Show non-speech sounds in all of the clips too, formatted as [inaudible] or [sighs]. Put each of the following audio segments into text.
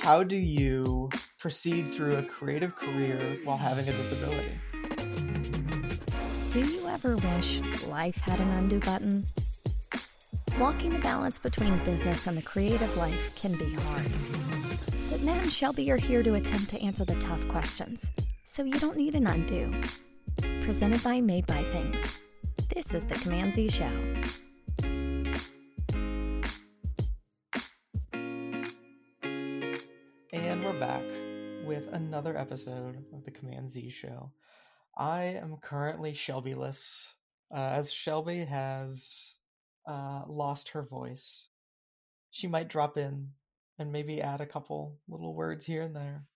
how do you proceed through a creative career while having a disability? Do you ever wish life had an undo button? Walking the balance between business and the creative life can be hard. But Matt and Shelby are here to attempt to answer the tough questions, so you don't need an undo. Presented by Made by Things. This is the Command Z Show. Another episode of the Command Z Show. I am currently Shelbyless, uh, as Shelby has uh, lost her voice. She might drop in and maybe add a couple little words here and there.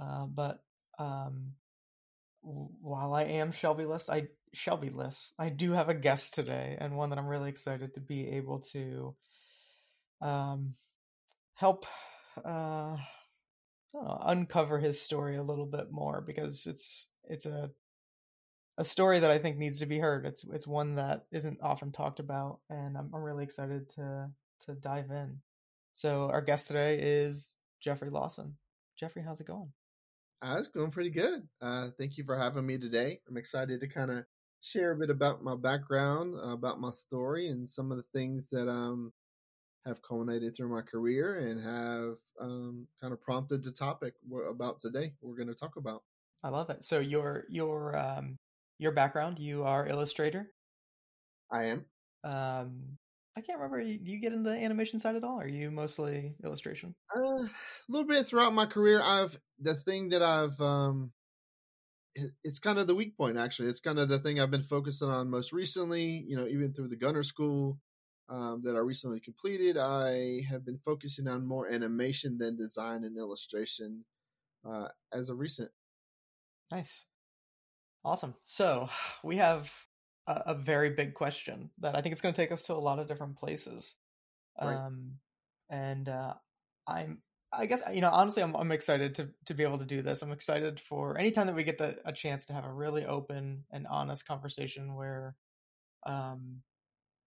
Uh, but um, while I am Shelbyless, I Shelbyless, I do have a guest today, and one that I'm really excited to be able to um, help uh, know, uncover his story a little bit more because it's it's a a story that I think needs to be heard. It's it's one that isn't often talked about, and I'm, I'm really excited to to dive in. So our guest today is Jeffery Lawson. Jeffery, how's it going? Uh, it's going pretty good. Uh, thank you for having me today. I'm excited to kind of share a bit about my background, uh, about my story, and some of the things that um have culminated through my career and have um, kind of prompted the topic about today. We're going to talk about. I love it. So your your um, your background, you are illustrator. I am. Um, I can't remember. Do you get into the animation side at all? Are you mostly illustration? Uh, a little bit throughout my career. I've the thing that I've um, it's kind of the weak point actually. It's kind of the thing I've been focusing on most recently. You know, even through the Gunner School um, that I recently completed, I have been focusing on more animation than design and illustration uh, as of recent. Nice. Awesome. So [sighs] we have a, a, very big question that I think it's going to take us to a lot of different places. Right. Um, and uh, I'm, I guess, you know, honestly, I'm, I'm excited to, to be able to do this. I'm excited for anytime that we get the, a chance to have a really open and honest conversation where, um,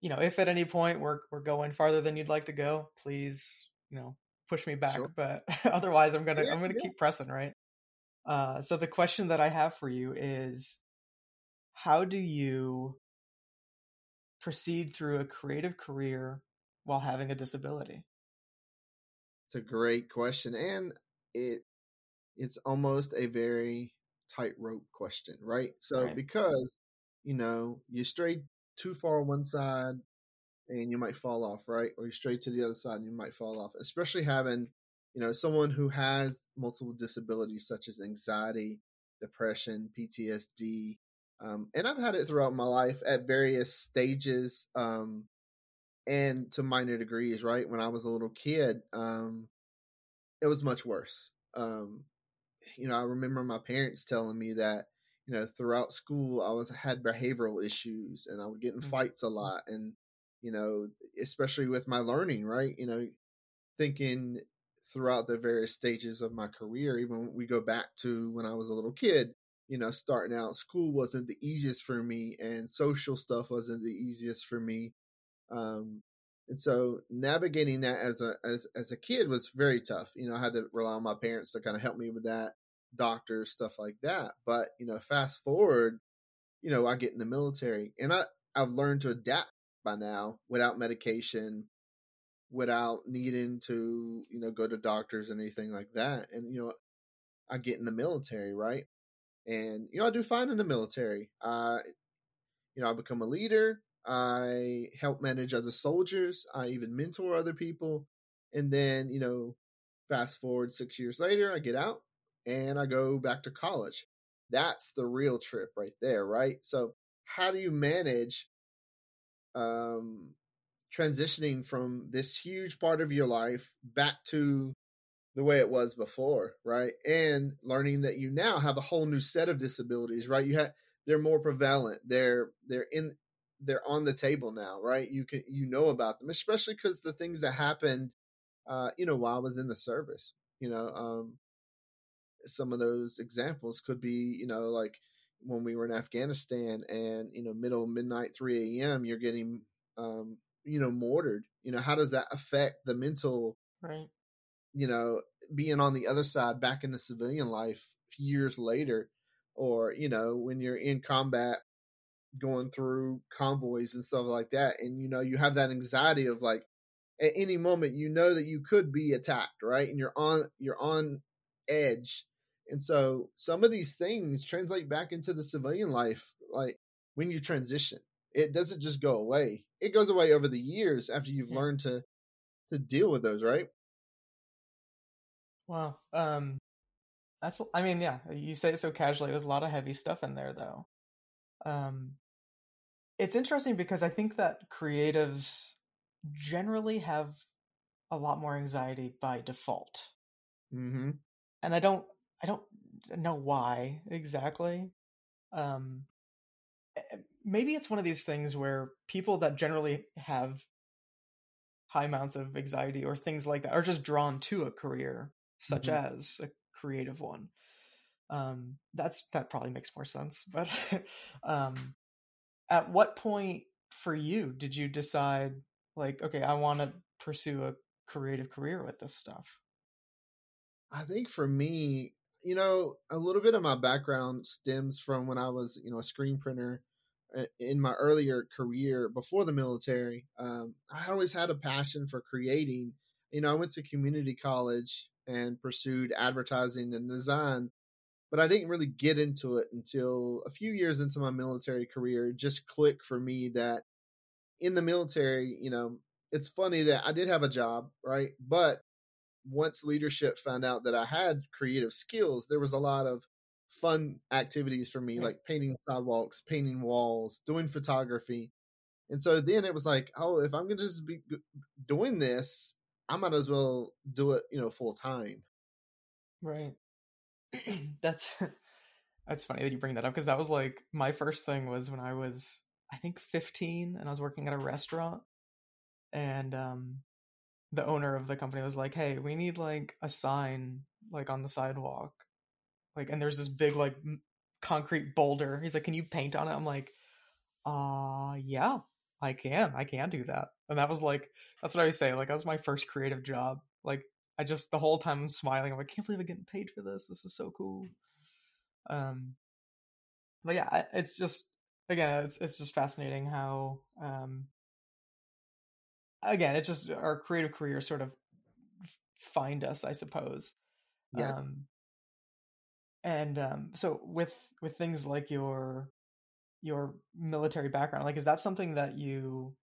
you know, if at any point we're, we're going farther than you'd like to go, please, you know, push me back. Sure. But [laughs] otherwise I'm going to, yeah, I'm to yeah. keep pressing, right? Uh, so the question that I have for you is how do you proceed through a creative career while having a disability? It's a great question and it it's almost a very tightrope question, right? So right. because you know, you stray too far on one side and you might fall off, right? Or you stray to the other side and you might fall off. Especially having you know, someone who has multiple disabilities such as anxiety, depression, PTSD, um, and I've had it throughout my life at various stages um, and to minor degrees. Right when I was a little kid, um, it was much worse. Um, you know, I remember my parents telling me that you know throughout school I was had behavioral issues and I would get in mm-hmm. fights a lot, and you know, especially with my learning. Right, you know, thinking throughout the various stages of my career. Even we go back to when I was a little kid, you know, starting out, school wasn't the easiest for me, and social stuff wasn't the easiest for me. Um, and so navigating that as a as as a kid was very tough. You know, I had to rely on my parents to kind of help me with that, doctors, stuff like that. But you know, fast forward, you know, I get in the military, and I I've learned to adapt by now without medication without needing to, you know, go to doctors and anything like that. And, you know, I get in the military, right? And, you know, I do fine in the military. I, you know, I become a leader. I help manage other soldiers. I even mentor other people. And then, you know, fast forward six years later, I get out and I go back to college. That's the real trip right there, right? So, how do you manage um, transitioning from this huge part of your life back to the way it was before, right? And learning that you now have a whole new set of disabilities, right? You have they're more prevalent. They're they're in they're on the table now, right? You can you know about them, especially because the things that happened, uh, you know, while I was in the service, you know, um, some of those examples could be, you know, like when we were in Afghanistan and you know middle midnight 3 a.m. You're getting um, you know mortared you know how does that affect the mental right you know being on the other side back in the civilian life years later or you know when you're in combat going through convoys and stuff like that and you know you have that anxiety of like at any moment you know that you could be attacked right and you're on you're on edge and so some of these things translate back into the civilian life like when you transition it doesn't just go away it goes away over the years after you've yeah. learned to to deal with those right wow um that's i mean yeah you say it so casually there's a lot of heavy stuff in there though um it's interesting because i think that creatives generally have a lot more anxiety by default. Mm-hmm. And I don't I don't know why exactly. Um maybe it's one of these things where people that generally have high amounts of anxiety or things like that are just drawn to a career such mm-hmm. as a creative one. Um that's that probably makes more sense. But [laughs] um at what point for you did you decide like okay i want to pursue a creative career with this stuff i think for me you know a little bit of my background stems from when i was you know a screen printer uh, in my earlier career before the military um, i always had a passion for creating you know i went to community college and pursued advertising and design but i didn't really get into it until a few years into my military career it just clicked for me that in the military, you know, it's funny that I did have a job, right? But once leadership found out that I had creative skills, there was a lot of fun activities for me, like painting sidewalks, painting walls, doing photography. And so then it was like, oh, if I'm going to just be doing this, I might as well do it, you know, full time. Right. [clears throat] that's that's funny that you bring that up because that was like my first thing was when I was I think 15 and I was working at a restaurant and um the owner of the company was like, "Hey, we need like a sign like on the sidewalk." Like and there's this big like concrete boulder. He's like, "Can you paint on it?" I'm like, "Uh, yeah, I can. I can do that." And that was like that's what I was saying. Like that was my first creative job. Like I just the whole time I'm smiling. I'm like, can't believe I'm getting paid for this. This is so cool. Um, but yeah, it's just again, it's it's just fascinating how um again, it just our creative career sort of find us, I suppose. Yeah. Um, and um, so with with things like your your military background, like is that something that you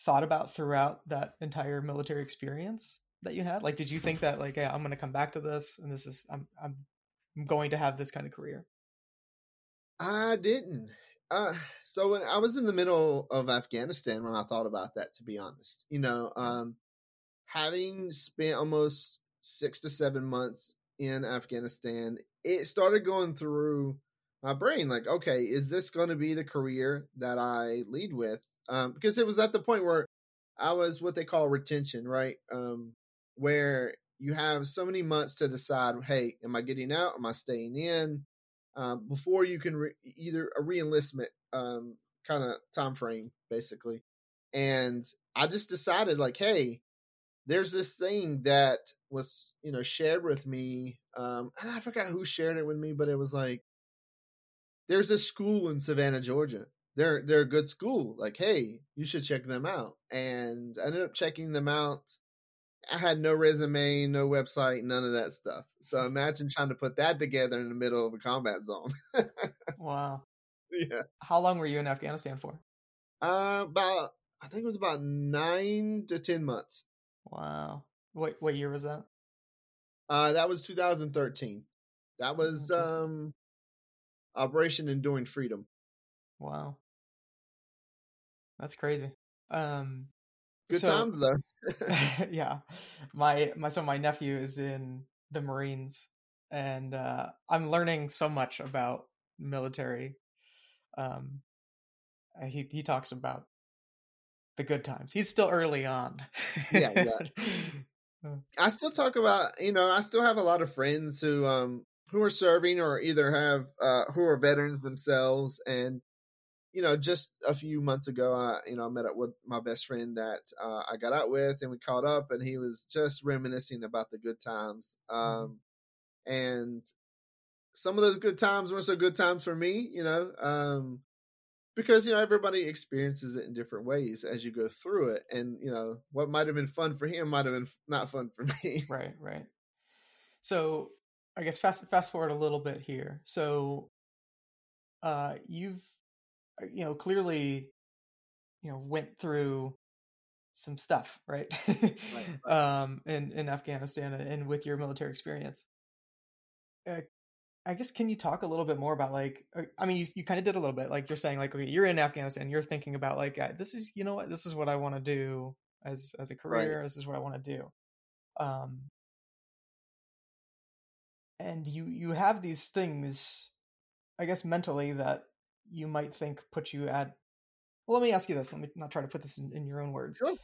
thought about throughout that entire military experience that you had? Like, did you think that like, hey, I'm going to come back to this, and this is I'm I'm going to have this kind of career? I didn't. Uh, so when I was in the middle of Afghanistan, when I thought about that, to be honest, you know, um, having spent almost six to seven months in Afghanistan, it started going through my brain like, okay, is this going to be the career that I lead with? Um, because it was at the point where I was what they call retention, right? Um, where you have so many months to decide, hey, am I getting out? Am I staying in? Um, before you can re- either a reenlistment um, kind of time frame basically. And i just decided like hey there's this thing that was you know shared with me um, and i forgot who shared it with me but it was like there's a school in savannah georgia. They're they're a good school. Like hey you should check them out. And i ended up checking them out I had no resume, no website, none of that stuff. So imagine trying to put that together in the middle of a combat zone. [laughs] wow. Yeah. How long were you in Afghanistan for? Uh, about I think it was about nine to ten months. Wow. What what year was that? Uh, that was 2013. That was oh, um, Operation Enduring Freedom. Wow. That's crazy. Um, Good so, times though. [laughs] [laughs] yeah, my my so my nephew is in the Marines, and uh, I'm learning so much about military. Um, he he talks about the good times. He's still early on. yeah, yeah. [laughs] I still talk about you know I still have a lot of friends who um who are serving or either have uh who are veterans themselves and you know, just a few months ago, I, you know, I met up with my best friend that uh, I got out with, and we caught up, and he was just reminiscing about the good times. Mm-hmm. Um, mm-hmm. And some of those good times weren't so good times for me, you know, um, because you know everybody experiences it in different ways as you go through it, and you know what might have been fun for him might have been not fun for [laughs] me. Right, right. So I guess fast fast forward a little bit here. So uh, you've you know clearly you know went through some stuff right, right, [laughs] right. um in in afghanistan and with your military experience uh, i guess can you talk a little bit more about like uh, i mean you, you kind of did a little bit like you're saying like okay you're in afghanistan you're thinking about like uh, this is you know what this is what i want to do as as a career right. this is what i want to do um and you you have these things i guess mentally that you might think put you at well let me ask you this let me not try to put this in, in your own words. Sure.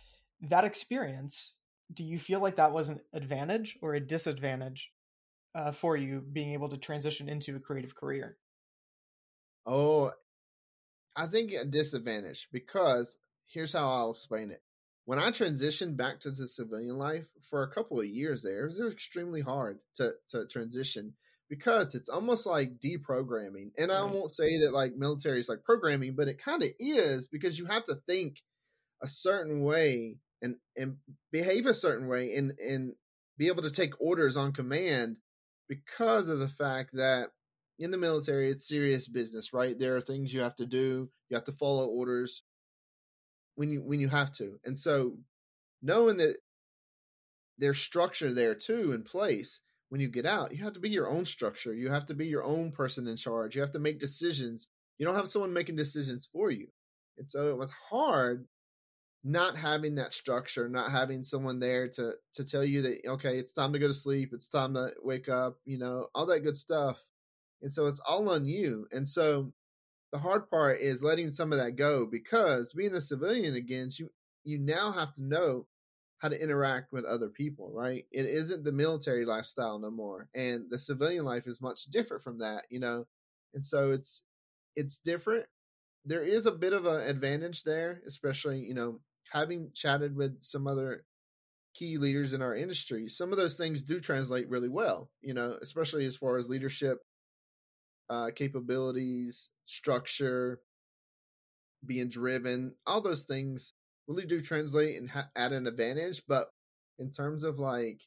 that experience do you feel like that was an advantage or a disadvantage uh, for you being able to transition into a creative career? Oh i think a disadvantage because here's how i'll explain it. When i transitioned back to the civilian life for a couple of years there it was extremely hard to to transition because it's almost like deprogramming. And I won't say that like military is like programming, but it kind of is because you have to think a certain way and and behave a certain way and and be able to take orders on command because of the fact that in the military it's serious business, right? There are things you have to do, you have to follow orders when you when you have to. And so knowing that there's structure there too in place when you get out, you have to be your own structure. You have to be your own person in charge. You have to make decisions. You don't have someone making decisions for you. And so it was hard not having that structure, not having someone there to to tell you that okay, it's time to go to sleep, it's time to wake up, you know, all that good stuff. And so it's all on you. And so the hard part is letting some of that go because being a civilian again, you you now have to know how to interact with other people, right? It isn't the military lifestyle no more. And the civilian life is much different from that, you know. And so it's it's different. There is a bit of an advantage there, especially, you know, having chatted with some other key leaders in our industry. Some of those things do translate really well, you know, especially as far as leadership uh capabilities, structure, being driven, all those things really do translate and ha- add an advantage. But in terms of like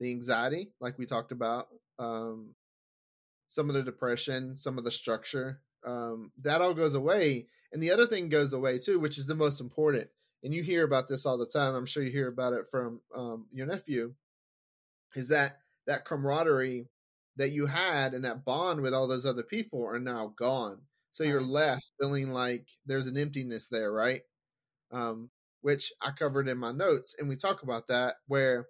the anxiety, like we talked about, um, some of the depression, some of the structure, um, that all goes away. And the other thing goes away too, which is the most important. And you hear about this all the time. I'm sure you hear about it from um, your nephew. Is that that camaraderie that you had and that bond with all those other people are now gone. So you're left feeling like there's an emptiness there, right? Um, which I covered in my notes, and we talk about that where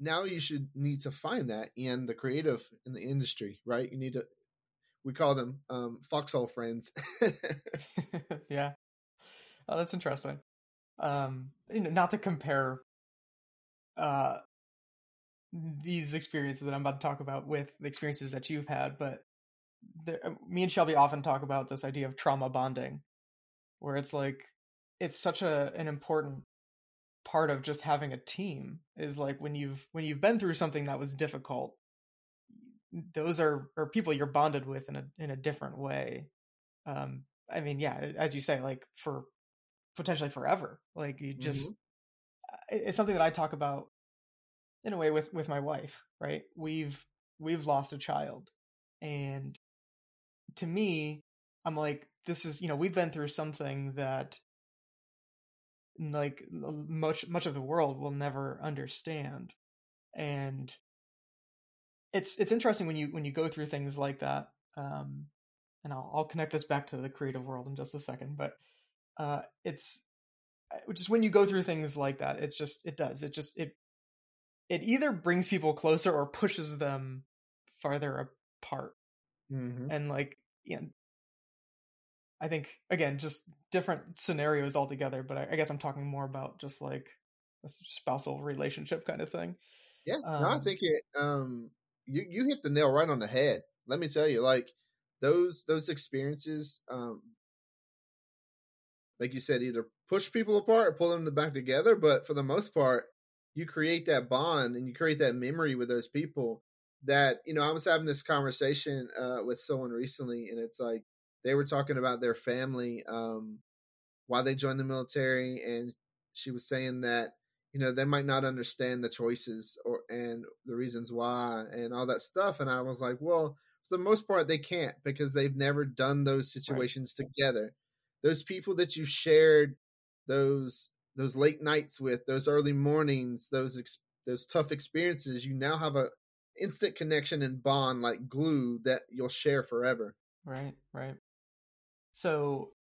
now you should need to find that in the creative in the industry, right? You need to we call them um foxhole friends. [laughs] [laughs] yeah. Oh, that's interesting. Um you know, not to compare uh these experiences that I'm about to talk about with the experiences that you've had, but there, me and Shelby often talk about this idea of trauma bonding, where it's like it's such a an important part of just having a team is like when you've when you've been through something that was difficult those are are people you're bonded with in a in a different way um i mean yeah as you say like for potentially forever like you just mm-hmm. it's something that i talk about in a way with with my wife right we've we've lost a child and to me i'm like this is you know we've been through something that like much much of the world will never understand and it's it's interesting when you when you go through things like that um and I'll, I'll connect this back to the creative world in just a second but uh it's just when you go through things like that it's just it does it just it it either brings people closer or pushes them farther apart mm-hmm. and like you know, I think again, just different scenarios altogether. But I, I, guess I'm talking more about just like a spousal relationship kind of thing. Yeah, um, no, I um think it. Um, you you hit the nail right on the head. Let me tell you, like those those experiences, um, like you said, either push people apart or pull them back together. But for the most part, you create that bond and you create that memory with those people. That you know, I was having this conversation uh, with someone recently, and it's like they were talking about their family, um, why they joined the military, and she was saying that you know they might not understand the choices or and the reasons why and all that stuff. And I was like, well, for the most part, they can't because they've never done those situations right. together those people that you shared those those late nights with, those early mornings, those ex- those tough experiences, you now have a instant connection and bond like glue that you'll share forever. Right, right. So,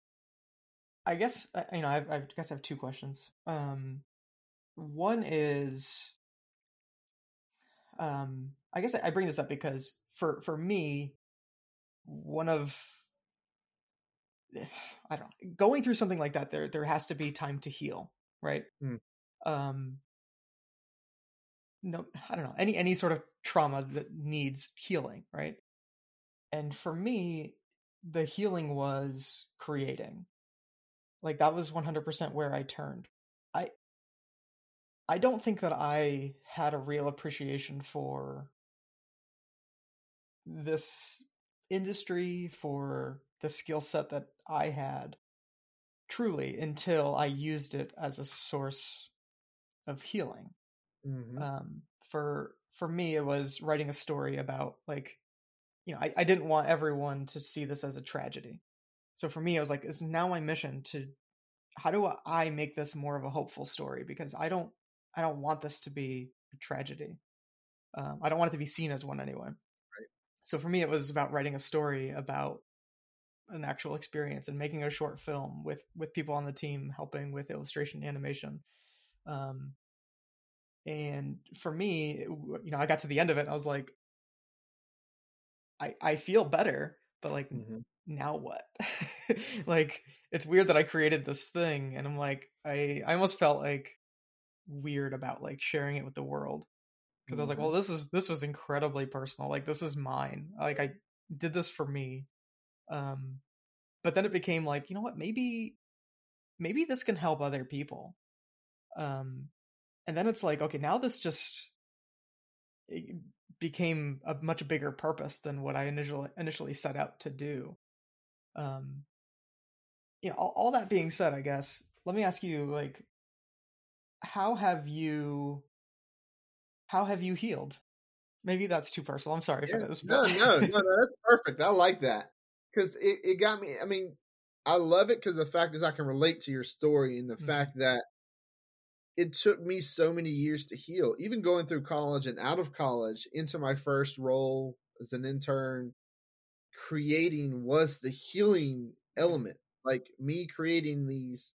I guess you know, I've, I guess I have two questions. Um, one is, um, I guess I bring this up because for for me, one of [sighs] I don't know, going through something like that there there has to be time to heal, right? Mm. Um no I don't know, any any sort of trauma that needs healing, right? And for me, the healing was creating. Like that was 100% where I turned. I I don't think that I had a real appreciation for this industry for the skill set that I had truly until I used it as a source of healing. Mm-hmm. Um, for for me, it was writing a story about like, you know, I, I didn't want everyone to see this as a tragedy. So for me, I was like, it's now my mission to how do I make this more of a hopeful story? Because I don't I don't want this to be a tragedy. Um, I don't want it to be seen as one anyway. Right. So for me, it was about writing a story about an actual experience and making a short film with with people on the team helping with illustration animation um and for me you know i got to the end of it i was like i i feel better but like mm-hmm. now what [laughs] like it's weird that i created this thing and i'm like i i almost felt like weird about like sharing it with the world because mm-hmm. i was like mm-hmm. well this is this was incredibly personal like this is mine like i did this for me um, but then it became like, you know what, maybe maybe this can help other people. Um, and then it's like, okay, now this just became a much bigger purpose than what I initially initially set out to do. Um, you know, all, all that being said, I guess let me ask you, like, how have you how have you healed? Maybe that's too personal. I'm sorry yeah, for this. No, no, no, no, that's perfect. I like that because it, it got me. I mean, I love it because the fact is I can relate to your story and the mm-hmm. fact that it took me so many years to heal. Even going through college and out of college into my first role as an intern, creating was the healing element. Like me creating these,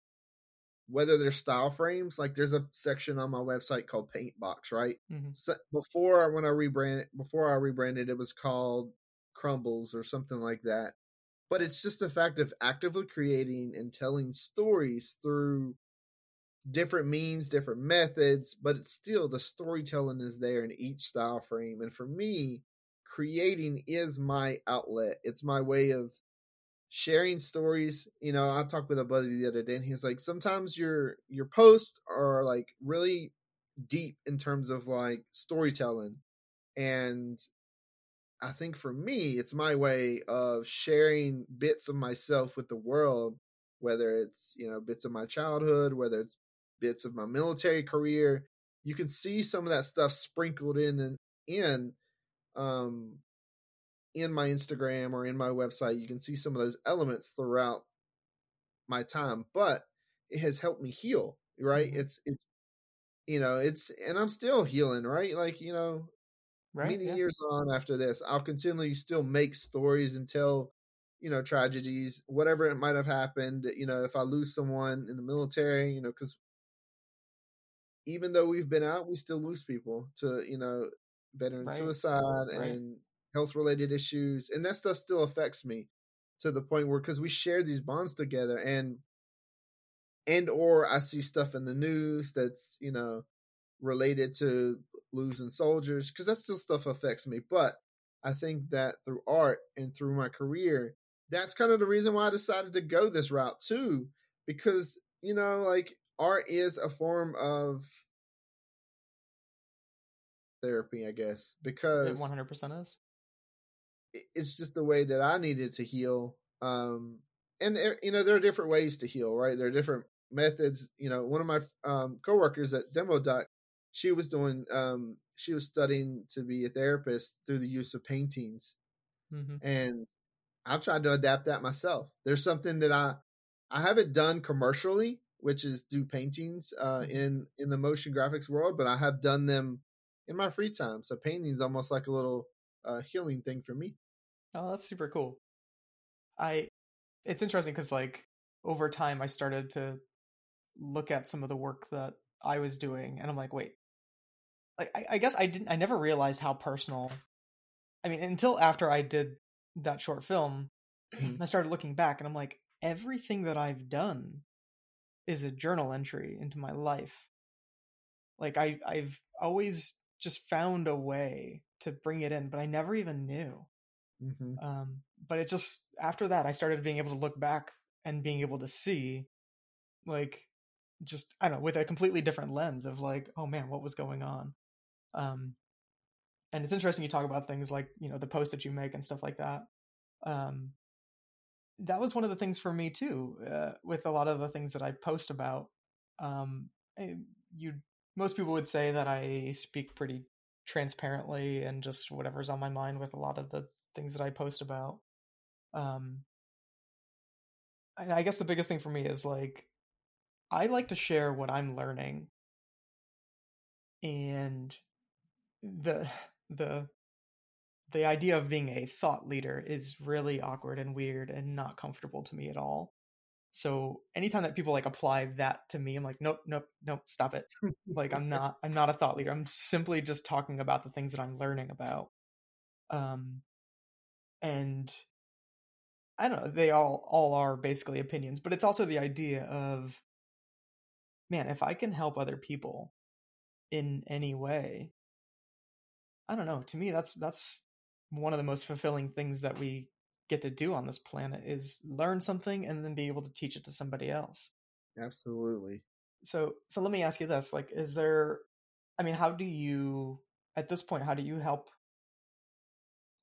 whether they're style frames, like there's a section on my website called Paint Box, right? Mm-hmm. So before when I rebranded, before I rebranded, it was called Crumbles or something like that but it's just the fact of actively creating and telling stories through different means, different methods, but it's still the storytelling is there in each style frame. And for me, creating is my outlet. It's my way of sharing stories. You know, I talked with a buddy the other day and he's like, sometimes your your posts are like really deep in terms of like storytelling. And I think for me, it's my way of sharing bits of myself with the world, whether it's, you know, bits of my childhood, whether it's bits of my military career. You can see some of that stuff sprinkled in and in um in my Instagram or in my website. You can see some of those elements throughout my time, but it has helped me heal, right? Mm-hmm. It's it's you know, it's and I'm still healing, right? Like, you know, right, many yeah. years on after this, I'll continually still make stories and tell, you know, tragedies, whatever it might have happened. You know, if I lose someone in the military, you know, because even though we've been out, we still lose people to, you know, veteran right. suicide right. and health related issues. And that stuff still affects me to the point where, because we share these bonds together and, and or I see stuff in the news that's, you know, related to losing soldiers because that still stuff affects me. But I think that through art and through my career, that's kind of the reason why I decided to go this route too. because you know like art is a form of therapy i guess because 100% is? It's just the way that i needed to heal um and you know there are different ways to heal right? There are different methods you know one of my um coworkers at Demo Duck she was doing um she was studying to be a therapist through the use of paintings mm-hmm. and i've tried to adapt that myself. There's something that i i haven't done commercially which is do paintings uh mm-hmm. in in the motion graphics world but i have done them in my free time so painting is almost like a little uh healing thing for me oh that's super cool i it's interesting because like over time i started to look at some of the work that i was doing and i'm like wait like I, I, guess I didn't I never realized how personal I mean until after I did that short film [clears throat] mm-hmm. I started looking back and I'm like everything that I've done is a journal entry into my life like I I've always just found a way to bring it in but I never even knew mm-hmm. um but it just after that I started being able to look back and being able to see like just I don't know with a completely different lens of like oh man what was going on um, and it's interesting you talk about things like you know the post that you make and stuff like that. Um, that was one of the things for me too. Uh, with a lot of the things that I post about, um, eh, you most people would say that I speak pretty transparently and just whatever's on my mind with a lot of the things that I post about. Um, and I guess the biggest thing for me is like I like to share what I'm learning and the [laughs] the the idea of being a thought leader is really awkward and weird and not comfortable to me at all. So anytime that people like apply that to me, I'm like, nope, nope, nope, stop it. like I'm not I'm not a thought leader. I'm simply just talking about the things that I'm learning about. Um and I don't know, they all all are basically opinions, but it's also the idea of man, if I can help other people in any way, I don't know. To me, that's that's one of the most fulfilling things that we get to do on this planet is learn something and then be able to teach it to somebody else. Absolutely. So so let me ask you this, like is there I mean, how do you at this point how do you help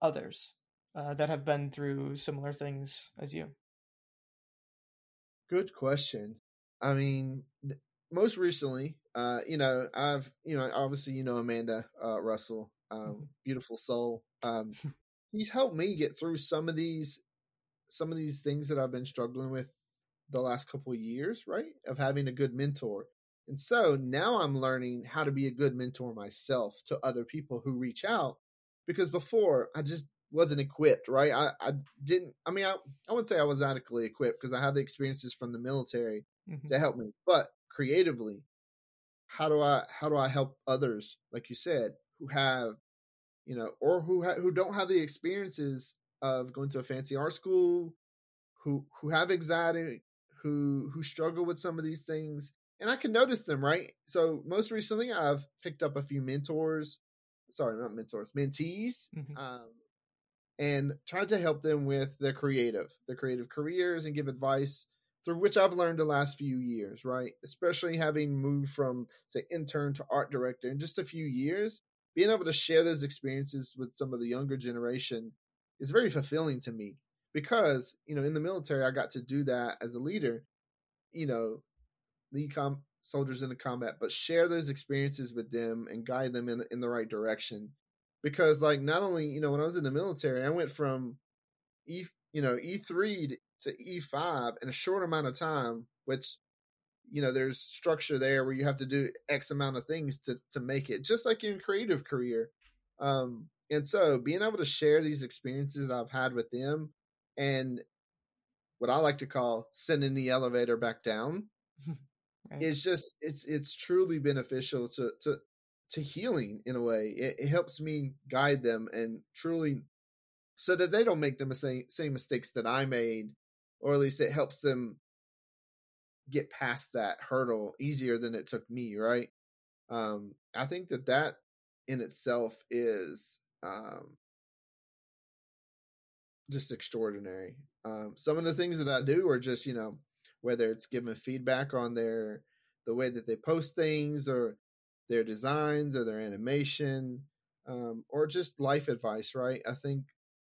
others uh, that have been through similar things as you? Good question. I mean, th- most recently, uh, you know, I've, you know, obviously, you know, Amanda uh, Russell, um, mm-hmm. beautiful soul. Um, he's helped me get through some of these some of these things that I've been struggling with the last couple of years, right? Of having a good mentor. And so now I'm learning how to be a good mentor myself to other people who reach out because before I just wasn't equipped, right? I, I didn't, I mean, I, I wouldn't say I was adequately equipped because I had the experiences from the military mm-hmm. to help me, but creatively, how do I, how do I help others, like you said, who have you know, or who ha- who don't have the experiences of going to a fancy art school, who who have anxiety, who who struggle with some of these things, and I can notice them, right? So most recently, I've picked up a few mentors, sorry, not mentors, mentees, mm-hmm. um, and tried to help them with their creative, their creative careers, and give advice through which I've learned the last few years, right? Especially having moved from say intern to art director in just a few years, being able to share those experiences with some of the younger generation is very fulfilling to me because you know in the military I got to do that as a leader, you know, lead com- soldiers into combat, but share those experiences with them and guide them in the, in the right direction. Because like not only you know when I was in the military, I went from E you know E three to E five in a short amount of time, which you know there's structure there where you have to do x amount of things to to make it just like in creative career um and so being able to share these experiences that i've had with them and what i like to call sending the elevator back down [laughs] right. is just it's it's truly beneficial to to to healing in a way it, it helps me guide them and truly so that they don't make the same same mistakes that i made or at least it helps them get past that hurdle easier than it took me, right? Um, I think that that in itself is um, just extraordinary. Um, some of the things that I do are just, you know, whether it's giving feedback on their the way that they post things or their designs or their animation um, or just life advice right i think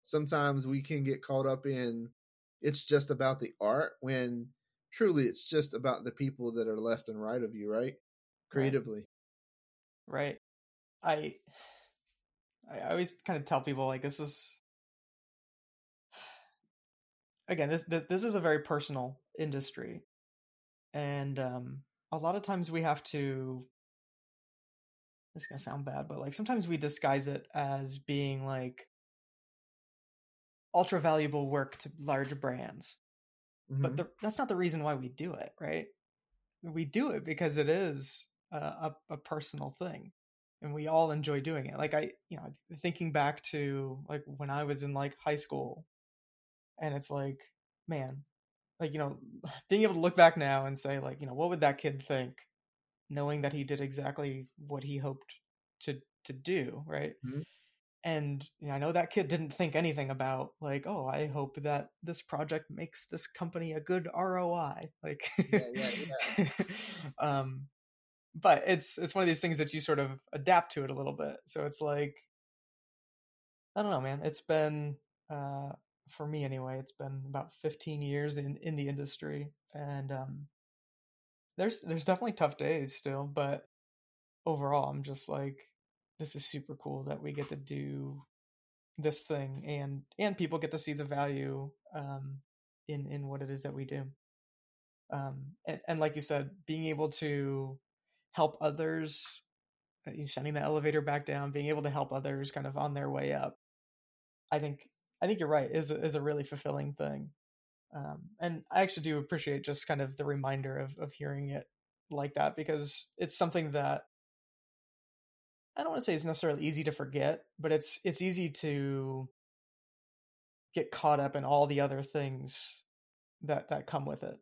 sometimes we can get caught up in it's just about the art when truly it's just about the people that are left and right of you right? Creatively. Right, right. i i always kind of tell people like this is again this this, this is a very personal industry and um a lot of times we have to this is gonna sound bad but like sometimes we disguise it as being like ultra valuable work to large brands mm-hmm. but the, that's not the reason why we do it right we do it because it is a, a, a personal thing and we all enjoy doing it like i you know thinking back to like when i was in like high school and it's like man like you know [sighs] being able to look back now and say like you know what would that kid think knowing that he did exactly what he hoped to to do right mm-hmm. And you know, i know that kid didn't think anything about like oh i hope that this project makes this company a good roi like yeah, yeah, yeah. [laughs] um but it's it's one of these things that you sort of adapt to it a little bit so it's like i don't know man it's been uh for me anyway, it's been about 15 years in in the industry, and um, there's there's definitely tough days still, but overall, I'm just like, this is super cool that we get to do this thing, and and people get to see the value um, in in what it is that we do. Um, and, and like you said, being able to help others, uh, sending the elevator back down, being able to help others kind of on their way up, I think I think you're right. is is a really fulfilling thing, um, and I actually do appreciate just kind of the reminder of of hearing it like that because it's something that I don't want to say it's necessarily easy to forget, but it's it's easy to get caught up in all the other things that that come with it.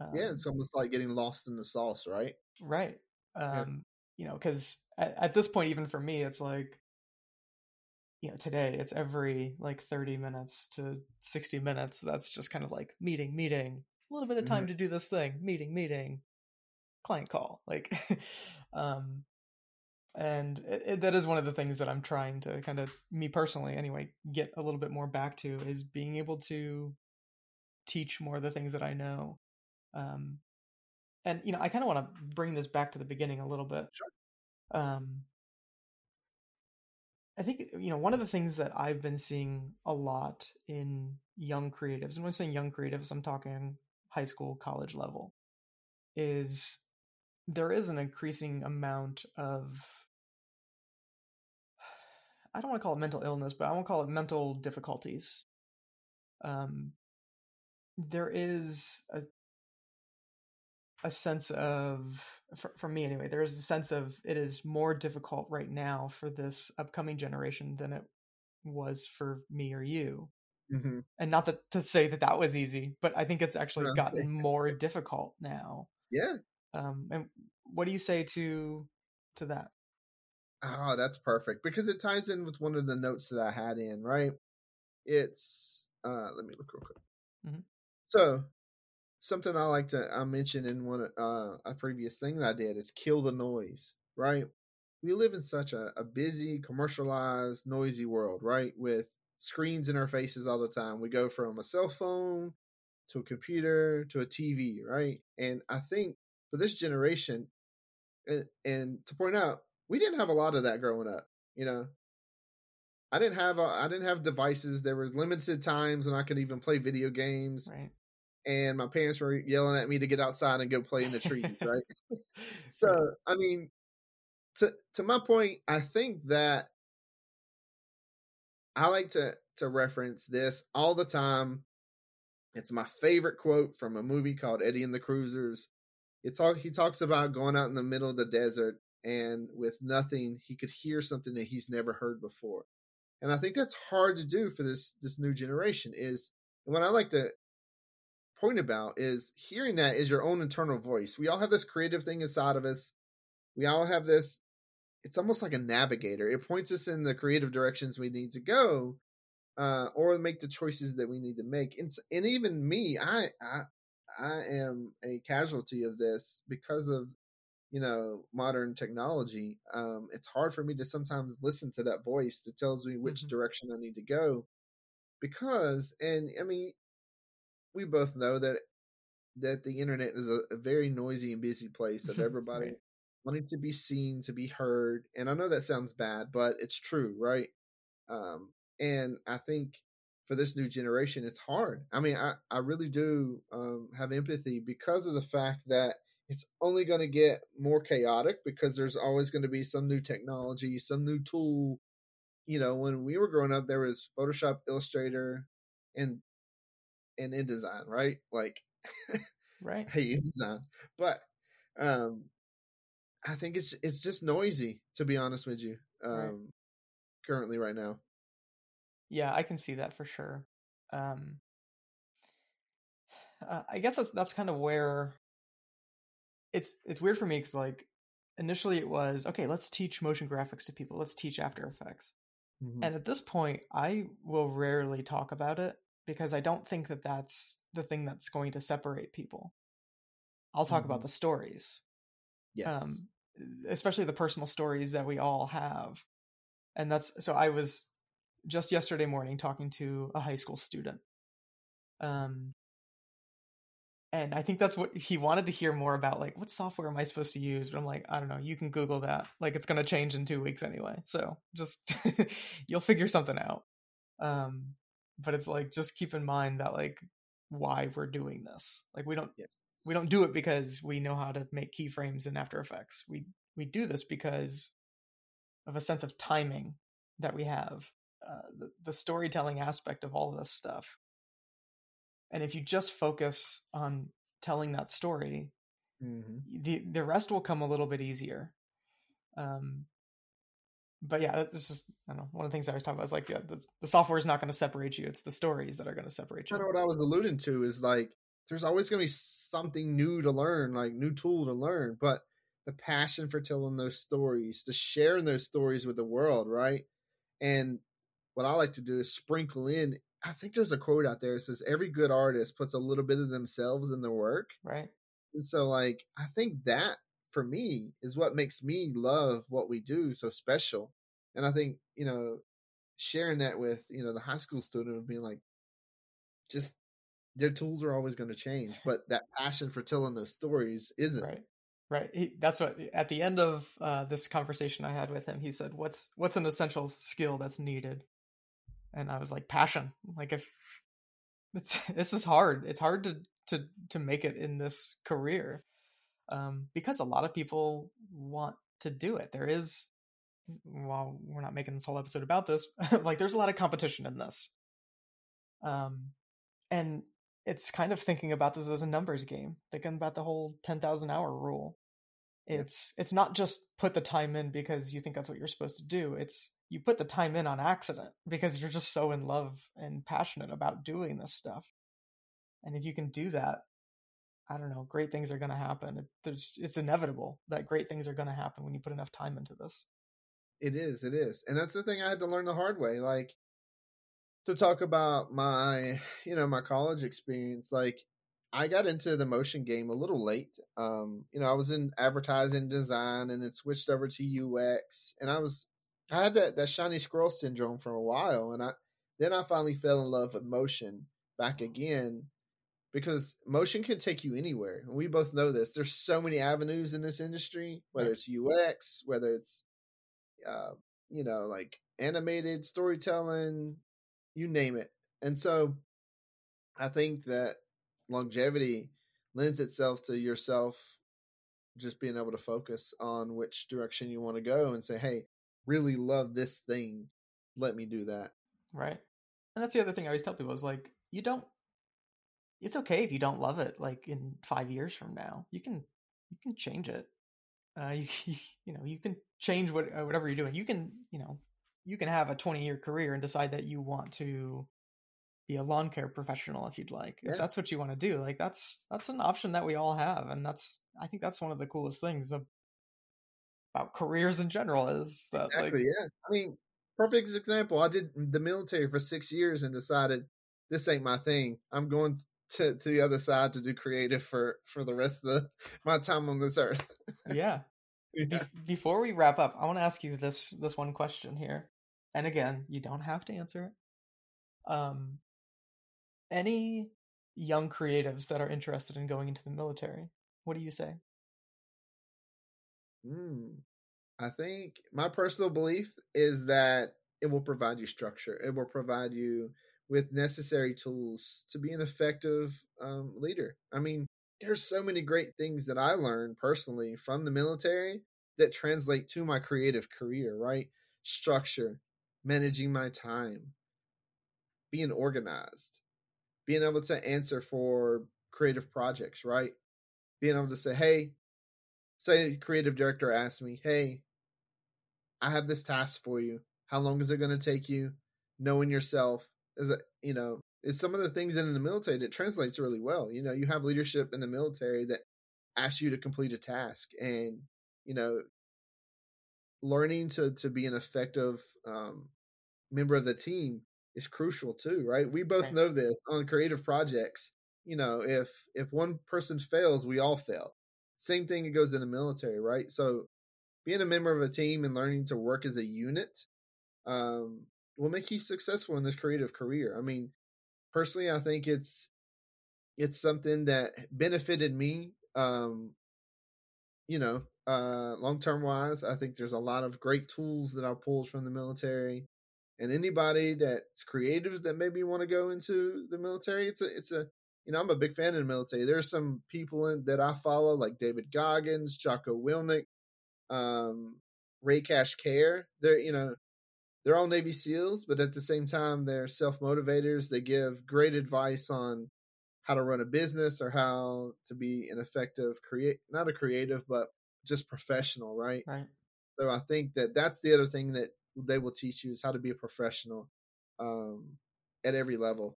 Um, yeah, it's almost like getting lost in the sauce, right? Right. Um, yeah. You know, because at, at, this point, even for me, it's like you know today it's every like 30 minutes to 60 minutes that's just kind of like meeting meeting a little bit of time mm-hmm. to do this thing meeting meeting client call like [laughs] um and it, it, that is one of the things that i'm trying to kind of me personally anyway get a little bit more back to is being able to teach more of the things that i know um and you know i kind of want to bring this back to the beginning a little bit sure. um I think you know one of the things that I've been seeing a lot in young creatives, and when I'm saying young creatives, I'm talking high school, college level, is there is an increasing amount of I don't want to call it mental illness, but I want to call it mental difficulties. Um, there is a a sense of for, for me anyway there is a sense of it is more difficult right now for this upcoming generation than it was for me or you. Mm-hmm. and not that to say that that was easy but i think it's actually gotten more difficult now. Yeah um and what do you say to to that oh that's perfect because it ties in with one of the notes that i had in right it's uh let me look real quick mm-hmm. so something I like to I mentioned in one uh, a previous thing that I did is kill the noise. Right, we live in such a, a busy, commercialized, noisy world. Right, with screens in our faces all the time. We go from a cell phone to a computer to a TV. Right, and I think for this generation, and, and to point out, we didn't have a lot of that growing up. You know, I didn't have I I didn't have devices. There was limited times when I could even play video games. Right and my parents were yelling at me to get outside and go play in the trees, [laughs] right? so, I mean, to to my point, I think that I like to to reference this all the time. It's my favorite quote from a movie called Eddie and the Cruisers. It talk he talks about going out in the middle of the desert and with nothing he could hear something that he's never heard before. And I think that's hard to do for this this new generation is and what I like to point about is hearing that is your own internal voice. We all have this creative thing inside of us. We all have this. It's almost like a navigator. It points us in the creative directions we need to go, uh, or make the choices that we need to make. And, and even me, I, I I am a casualty of this because of you know modern technology. Um, it's hard for me to sometimes listen to that voice that tells me which mm-hmm. direction I need to go because, and I mean, we both know that that the internet is a, a very noisy and busy place of [laughs] everybody right. wanting to be seen, to be heard. And I know that sounds bad, but it's true, right? Um, and I think for this new generation, it's hard. I mean, I, I really do um, have empathy because of the fact that it's only going to get more chaotic because there's always going to be some new technology, some new tool. You know, when we were growing up, there was Photoshop, Illustrator, and and InDesign, right? Like, [laughs] right? hey, InDesign, but um, I think it's it's just noisy to be honest with you. Um, right. currently, right now. Yeah, I can see that for sure. Um, uh, I guess that's that's kind of where it's it's weird for me because like initially it was okay, let's teach motion graphics to people, let's teach After Effects, mm-hmm. and at this point, I will rarely talk about it because I don't think that that's the thing that's going to separate people. I'll talk mm-hmm. about the stories, yes, um, especially the personal stories that we all have, and that's so I was just yesterday morning talking to a high school student. Um, and I think that's what he wanted to hear more about. Like, what software am I supposed to use? But I'm like, I don't know. You can Google that. Like, it's going to change in two weeks anyway. So just [laughs] you'll figure something out. Um, but it's like just keep in mind that like why we're doing this. Like, we don't we don't do it because we know how to make keyframes in After Effects. We we do this because of a sense of timing that we have uh, the, the storytelling aspect of all of this stuff. And if you just focus on telling that story, mm-hmm. the the rest will come a little bit easier. Um, but yeah, it's just I don't know. One of the things I was talking about is like yeah, the, the software is not going to separate you; it's the stories that are going to separate you. Kind of what I was alluding to is like there's always going to be something new to learn, like new tool to learn, but the passion for telling those stories, to sharing those stories with the world, right? And what I like to do is sprinkle in. I think there's a quote out there that says every good artist puts a little bit of themselves in their work. Right. And so like I think that for me is what makes me love what we do so special. And I think, you know, sharing that with, you know, the high school student of being like just their tools are always going to change, but that passion for telling those stories isn't. Right. Right. He, that's what at the end of uh, this conversation I had with him, he said, "What's what's an essential skill that's needed and I was like passion. Like if [laughs] it's this is hard. It's hard to to to make it in this career um, because a lot of people want to do it. There is, while we're not making this whole episode about this, [laughs] like there's a lot of competition in this, um, and it's kind of thinking about this as a numbers game, thinking about the whole ten thousand hour rule. It's it's not just put the time in because you think that's what you're supposed to do. It's you put the time in on accident because you're just so in love and passionate about doing this stuff. And if you can do that, I don't know, great things are going to happen. It, it's inevitable that great things are going to happen when you put enough time into this. It is, it is. And that's the thing I had to learn the hard way. Like, to talk about my, you know, my college experience, like, I got into the motion game a little late. Um, you know, I was in advertising design and then switched over to UX and I was I had that, that shiny squirrel syndrome for a while, and I then I finally fell in love with motion back again because motion can take you anywhere. And we both know this. There's so many avenues in this industry, whether it's UX, whether it's uh, you know, like animated storytelling, you name it. And so I think that longevity lends itself to yourself just being able to focus on which direction you want to go and say, hey, really love this thing, let me do that. Right. And that's the other thing I always tell people is like, you don't, it's okay if you don't love it like in five years from now. You can, you can change it. Uh, [laughs] you, you know, you can change what, uh, whatever you're doing. You can, you know, you can have a 20 year career and decide that you want to be a lawn care professional if you'd like if that's what you want to do like that's that's an option that we all have and that's i think that's one of the coolest things about careers in general is that exactly, like yeah i mean perfect example i did the military for six years and decided this ain't my thing i'm going to, to the other side to do creative for for the rest of the, [laughs] my time on this earth. yeah. [laughs] yeah. Be- before we wrap up, I want to ask you this this one question here, and again, you don't have to answer it. Um, any young creatives that are interested in going into the military, what do you say? Hmm. I think my personal belief is that it will provide you structure. It will provide you with necessary tools to be an effective um, leader. I mean, there's so many great things that I learned personally from the military that translate to my creative career, right? Structure, managing my time, being organized, being able to answer for creative projects, right? Being able to say, hey, say creative director asks me, hey, I have this task for you. How long is it going to take you? Knowing yourself is a, you know, is some of the things that in the military that translates really well. You know, you have leadership in the military that asks you to complete a task and, you know, learning to to be an effective um, member of the team is crucial too, right? We both right. know this on creative projects. You know, if if one person fails, we all fail. Same thing it goes in the military, right? So being a member of a team and learning to work as a unit um, will make you successful in this creative career. I mean, personally, I think it's it's something that benefited me. Um, you know, uh, long term wise, I think there's a lot of great tools that I pulled from the military. And anybody that's creative that maybe want to go into the military, it's a it's a you know I'm a big fan of the military. There's some people in, that I follow like David Goggins, Jocko Willink, um, Ray Cash Care. They're you know they're all Navy SEALs, but at the same time they're self motivators. They give great advice on how to run a business or how to be an effective create not a creative but just professional, right? Right. So I think that that's the other thing that they will teach you is how to be a professional um, at every level.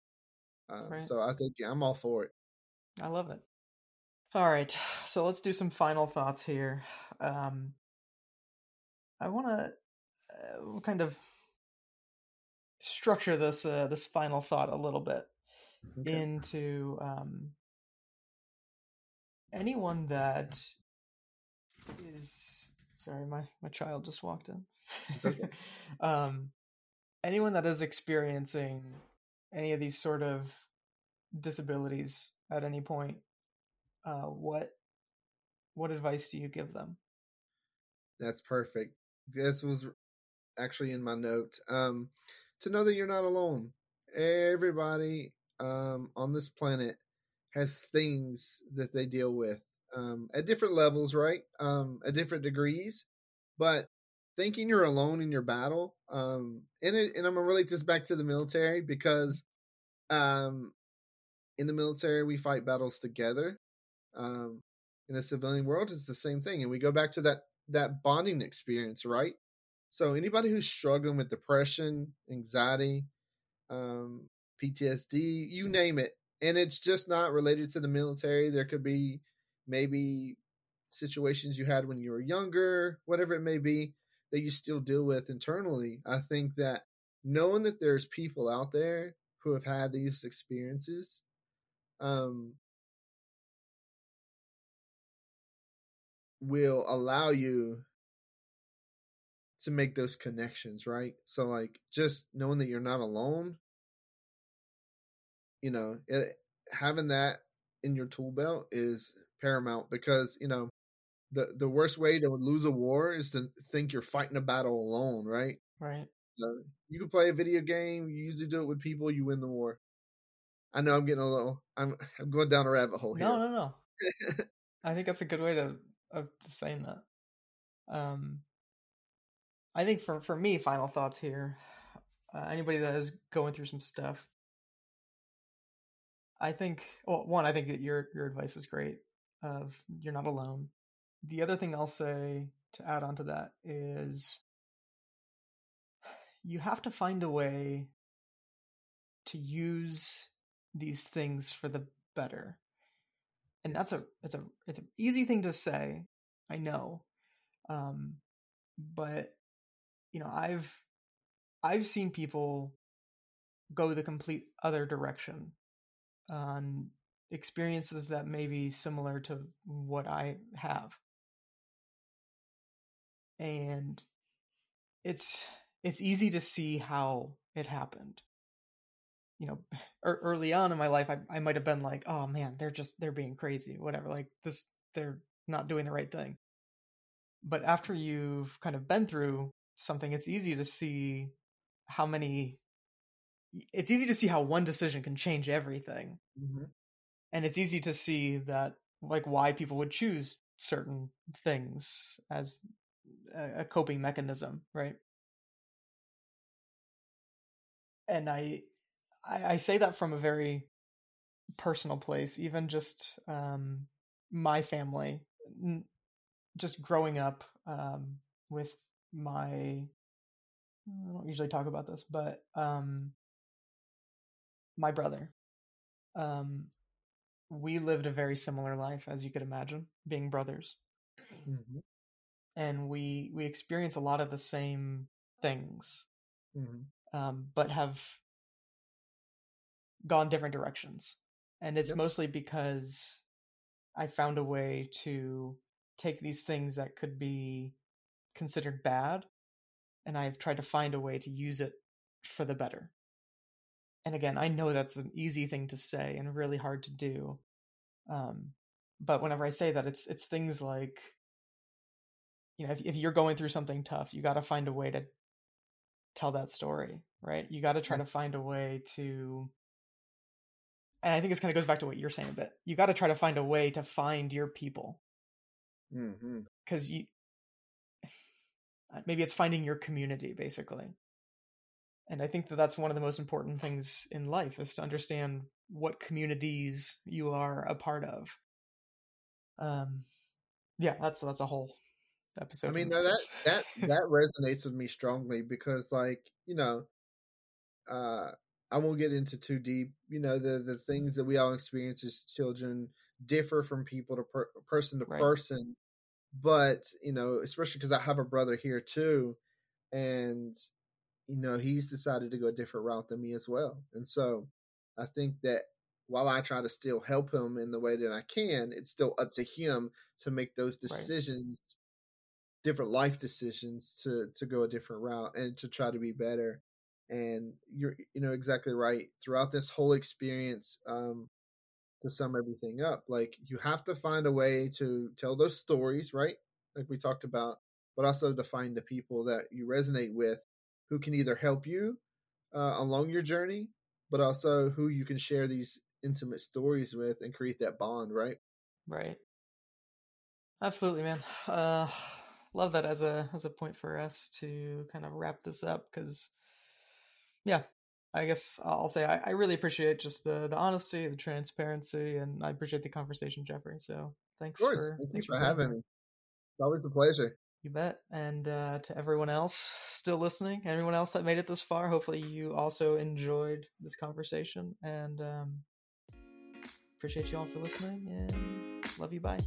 Um, right. So I think yeah, I'm all for it. I love it. All right, [sighs] so let's do some final thoughts here. Um, I want to uh, kind of structure this uh, this final thought a little bit okay. into um, anyone that is sorry my my child just walked in okay. [laughs] um, anyone that is experiencing any of these sort of disabilities at any point uh, what what advice do you give them that's perfect this was actually in my note um, to know that you're not alone everybody um, on this planet has things that they deal with um, at different levels, right? Um, at different degrees. But thinking you're alone in your battle, um, and, it, and I'm gonna relate this back to the military because um, in the military we fight battles together. Um, in the civilian world, it's the same thing, and we go back to that that bonding experience, right? So anybody who's struggling with depression, anxiety, um, PTSD, you name it, and it's just not related to the military. There could be maybe situations you had when you were younger, whatever it may be, that you still deal with internally. I think that knowing that there's people out there who have had these experiences, um, will allow you to make those connections, right? So, like, just knowing that you're not alone you know, it, having that in your tool belt is paramount because you know the the worst way to lose a war is to think you're fighting a battle alone, right? Right. You, you can play a video game. You usually do it with people. You win the war. I know I'm getting a little. I'm I'm going down a rabbit hole here. No, no, no. [laughs] I think that's a good way to of saying that. Um, I think for for me, final thoughts here. Uh, anybody that is going through some stuff, I think well, one, I think that your your advice is great. Of you're not alone. The other thing I'll say to add on to that is you have to find a way to use these things for the better. And that's a it's a it's an easy thing to say, I know. Um but you know, I've I've seen people go the complete other direction on experiences that may be similar to what I have. And it's it's easy to see how it happened. You know, [laughs] early on in my life, I, I might have been like, "Oh man, they're just they're being crazy, whatever. Like this, they're not doing the right thing." But after you've kind of been through something, it's easy to see how many. It's easy to see how one decision can change everything, mm-hmm. and it's easy to see that like why people would choose certain things as a, a coping mechanism, right? and I, I, I say that from a very personal place. Even just um, my family, just growing up um, with my. I don't usually talk about this, but um, my brother. Um, we lived a very similar life, as you could imagine, being brothers. Mm-hmm. And we we experience a lot of the same things. Mm-hmm um, but have gone different directions. And it's yep. mostly because I found a way to take these things that could be considered bad and I've tried to find a way to use it for the better. And again, I know that's an easy thing to say and really hard to do. Um, but whenever I say that, it's it's things like, you know, if, if you're going through something tough, you got to find a way to tell that story, right? You got to try to find a way to and I think this kind of goes back to what you're saying a bit. You got to try to find a way to find your people. Mm-hmm. Cuz you [sighs] maybe it's finding your community basically. And I think that that's one of the most important things in life is to understand what communities you are a part of. Um yeah, that's that's a whole episode. I mean, no, that that [laughs] that resonates with me strongly because, like, you know, uh, I won't get into too deep. You know, the the things that we all experience as children differ from people to per, person to right. person. But you know, especially because I have a brother here too, and you know, he's decided to go a different route than me as well. And so, I think that while I try to still help him in the way that I can, it's still up to him to make those decisions different life decisions to to go a different route and to try to be better and you're you know exactly right throughout this whole experience um to sum everything up like you have to find a way to tell those stories right like we talked about but also to find the people that you resonate with who can either help you uh, along your journey but also who you can share these intimate stories with and create that bond right? Right. Absolutely man. Uh love that as a as a point for us to kind of wrap this up because yeah i guess i'll say I, I, really appreciate just the the honesty the transparency and i appreciate the conversation jeffery so thanks of course. for thanks, thanks for, for having me. It's always a pleasure. You bet and uh, to everyone else still listening everyone else that made it this far hopefully you also enjoyed this conversation and um, appreciate you all for listening and love you bye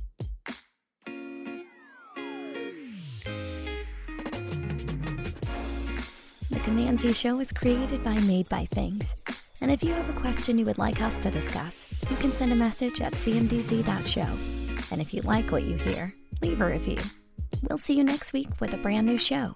Z Show is created by Made by Things. And if you have a question you would like us to discuss, you can send a message at cmdz.show. And if you like what you hear, leave a review. We'll see you next week with a brand new show.